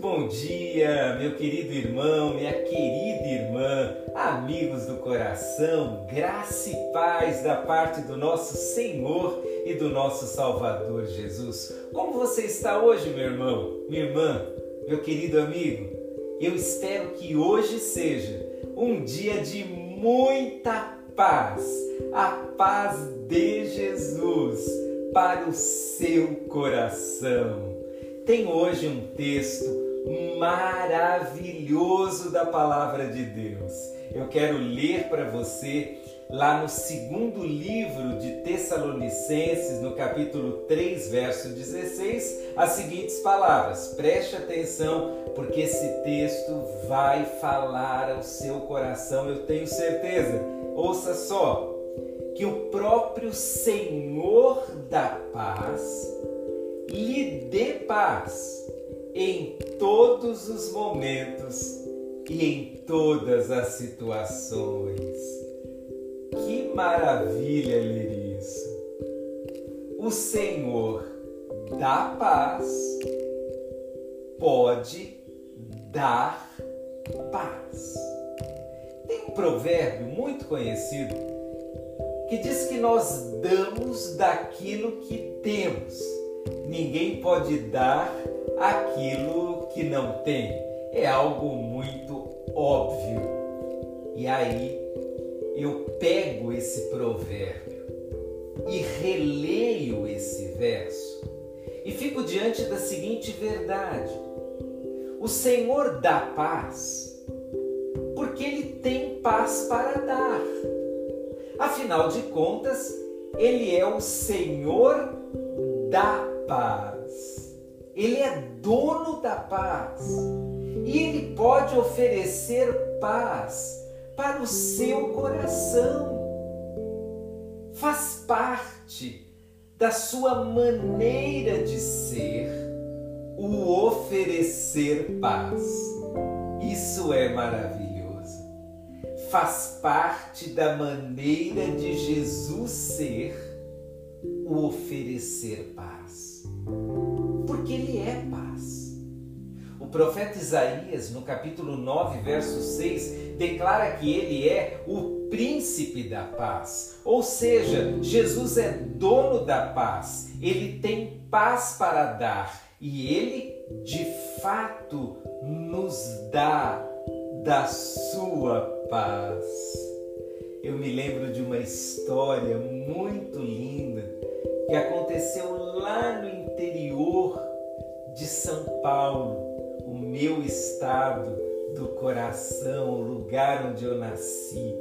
bom dia, meu querido irmão, minha querida irmã, amigos do coração, graça e paz da parte do nosso Senhor e do nosso Salvador Jesus. Como você está hoje, meu irmão, minha irmã, meu querido amigo? Eu espero que hoje seja um dia de muita paz, a paz de Jesus para o seu coração. Tem hoje um texto maravilhoso da palavra de Deus. Eu quero ler para você lá no segundo livro de Tessalonicenses, no capítulo 3, verso 16, as seguintes palavras. Preste atenção, porque esse texto vai falar ao seu coração, eu tenho certeza. Ouça só: que o próprio Senhor da paz lhe dê paz em todos os momentos e em todas as situações. Que maravilha ler isso! O Senhor da paz pode dar paz. Tem um provérbio muito conhecido que diz que nós damos daquilo que temos. Ninguém pode dar aquilo que não tem. É algo muito óbvio. E aí eu pego esse provérbio e releio esse verso e fico diante da seguinte verdade: o Senhor dá paz porque Ele tem paz para dar. Afinal de contas, Ele é o Senhor da paz. Ele é dono da paz e ele pode oferecer paz para o seu coração. Faz parte da sua maneira de ser o oferecer paz. Isso é maravilhoso. Faz parte da maneira de Jesus ser o oferecer paz porque Ele é paz. O profeta Isaías, no capítulo 9, verso 6, declara que Ele é o príncipe da paz. Ou seja, Jesus é dono da paz, Ele tem paz para dar e Ele, de fato, nos dá da sua paz. Eu me lembro de uma história muito linda que aconteceu lá no interior de São Paulo, o meu estado do coração, o lugar onde eu nasci.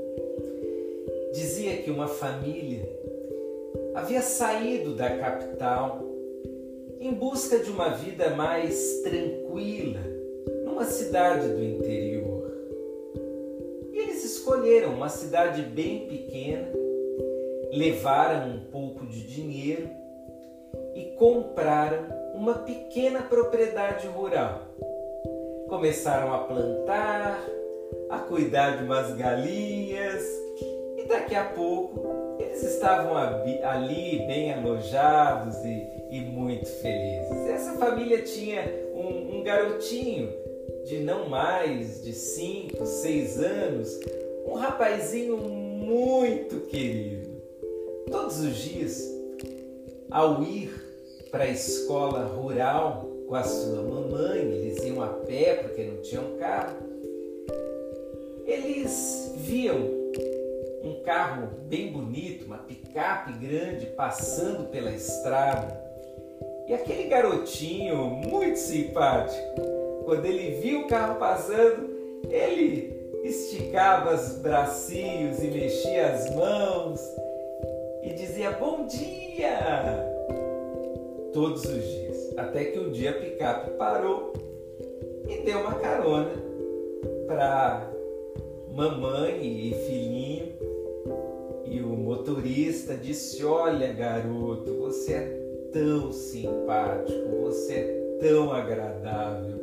Dizia que uma família havia saído da capital em busca de uma vida mais tranquila numa cidade do interior. Escolheram uma cidade bem pequena, levaram um pouco de dinheiro e compraram uma pequena propriedade rural. Começaram a plantar, a cuidar de umas galinhas e daqui a pouco eles estavam ali bem alojados e, e muito felizes. Essa família tinha um, um garotinho de não mais de 5, 6 anos, um rapazinho muito querido. Todos os dias, ao ir para a escola rural com a sua mamãe, eles iam a pé porque não tinham carro. Eles viam um carro bem bonito, uma picape grande passando pela estrada. E aquele garotinho muito simpático, quando ele viu o carro passando, ele esticava os bracinhos e mexia as mãos e dizia: Bom dia! todos os dias. Até que um dia a picape parou e deu uma carona para mamãe e filhinho. E o motorista disse: Olha, garoto, você é tão simpático, você é tão agradável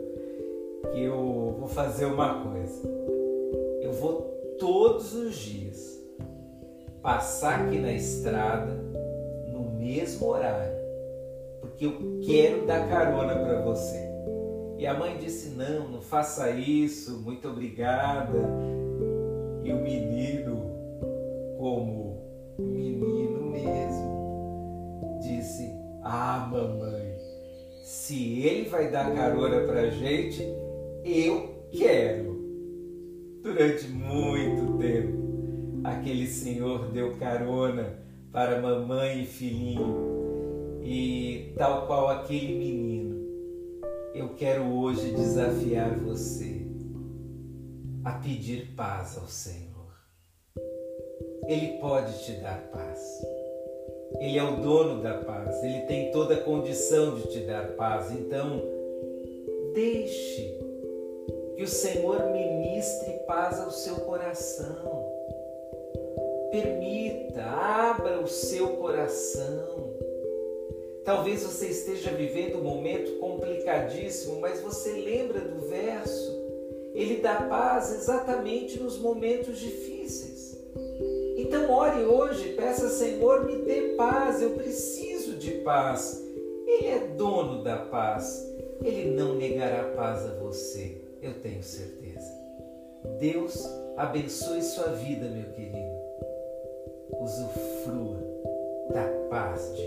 que eu vou fazer uma coisa. Eu vou todos os dias passar aqui na estrada no mesmo horário, porque eu quero dar carona para você. E a mãe disse: Não, não faça isso, muito obrigada. E o menino, como menino mesmo, disse: Ah, mamãe, se ele vai dar carona para gente, eu quero. Durante muito tempo, aquele senhor deu carona para mamãe e filhinho, e tal qual aquele menino, eu quero hoje desafiar você a pedir paz ao Senhor. Ele pode te dar paz. Ele é o dono da paz, ele tem toda a condição de te dar paz. Então, deixe que o Senhor ministre paz ao seu coração. Permita, abra o seu coração. Talvez você esteja vivendo um momento complicadíssimo, mas você lembra do verso. Ele dá paz exatamente nos momentos difíceis. Então ore hoje, peça Senhor, me dê paz, eu preciso de paz. Ele é dono da paz. Ele não negará paz a você eu tenho certeza. Deus abençoe sua vida, meu querido. Usufrua da paz de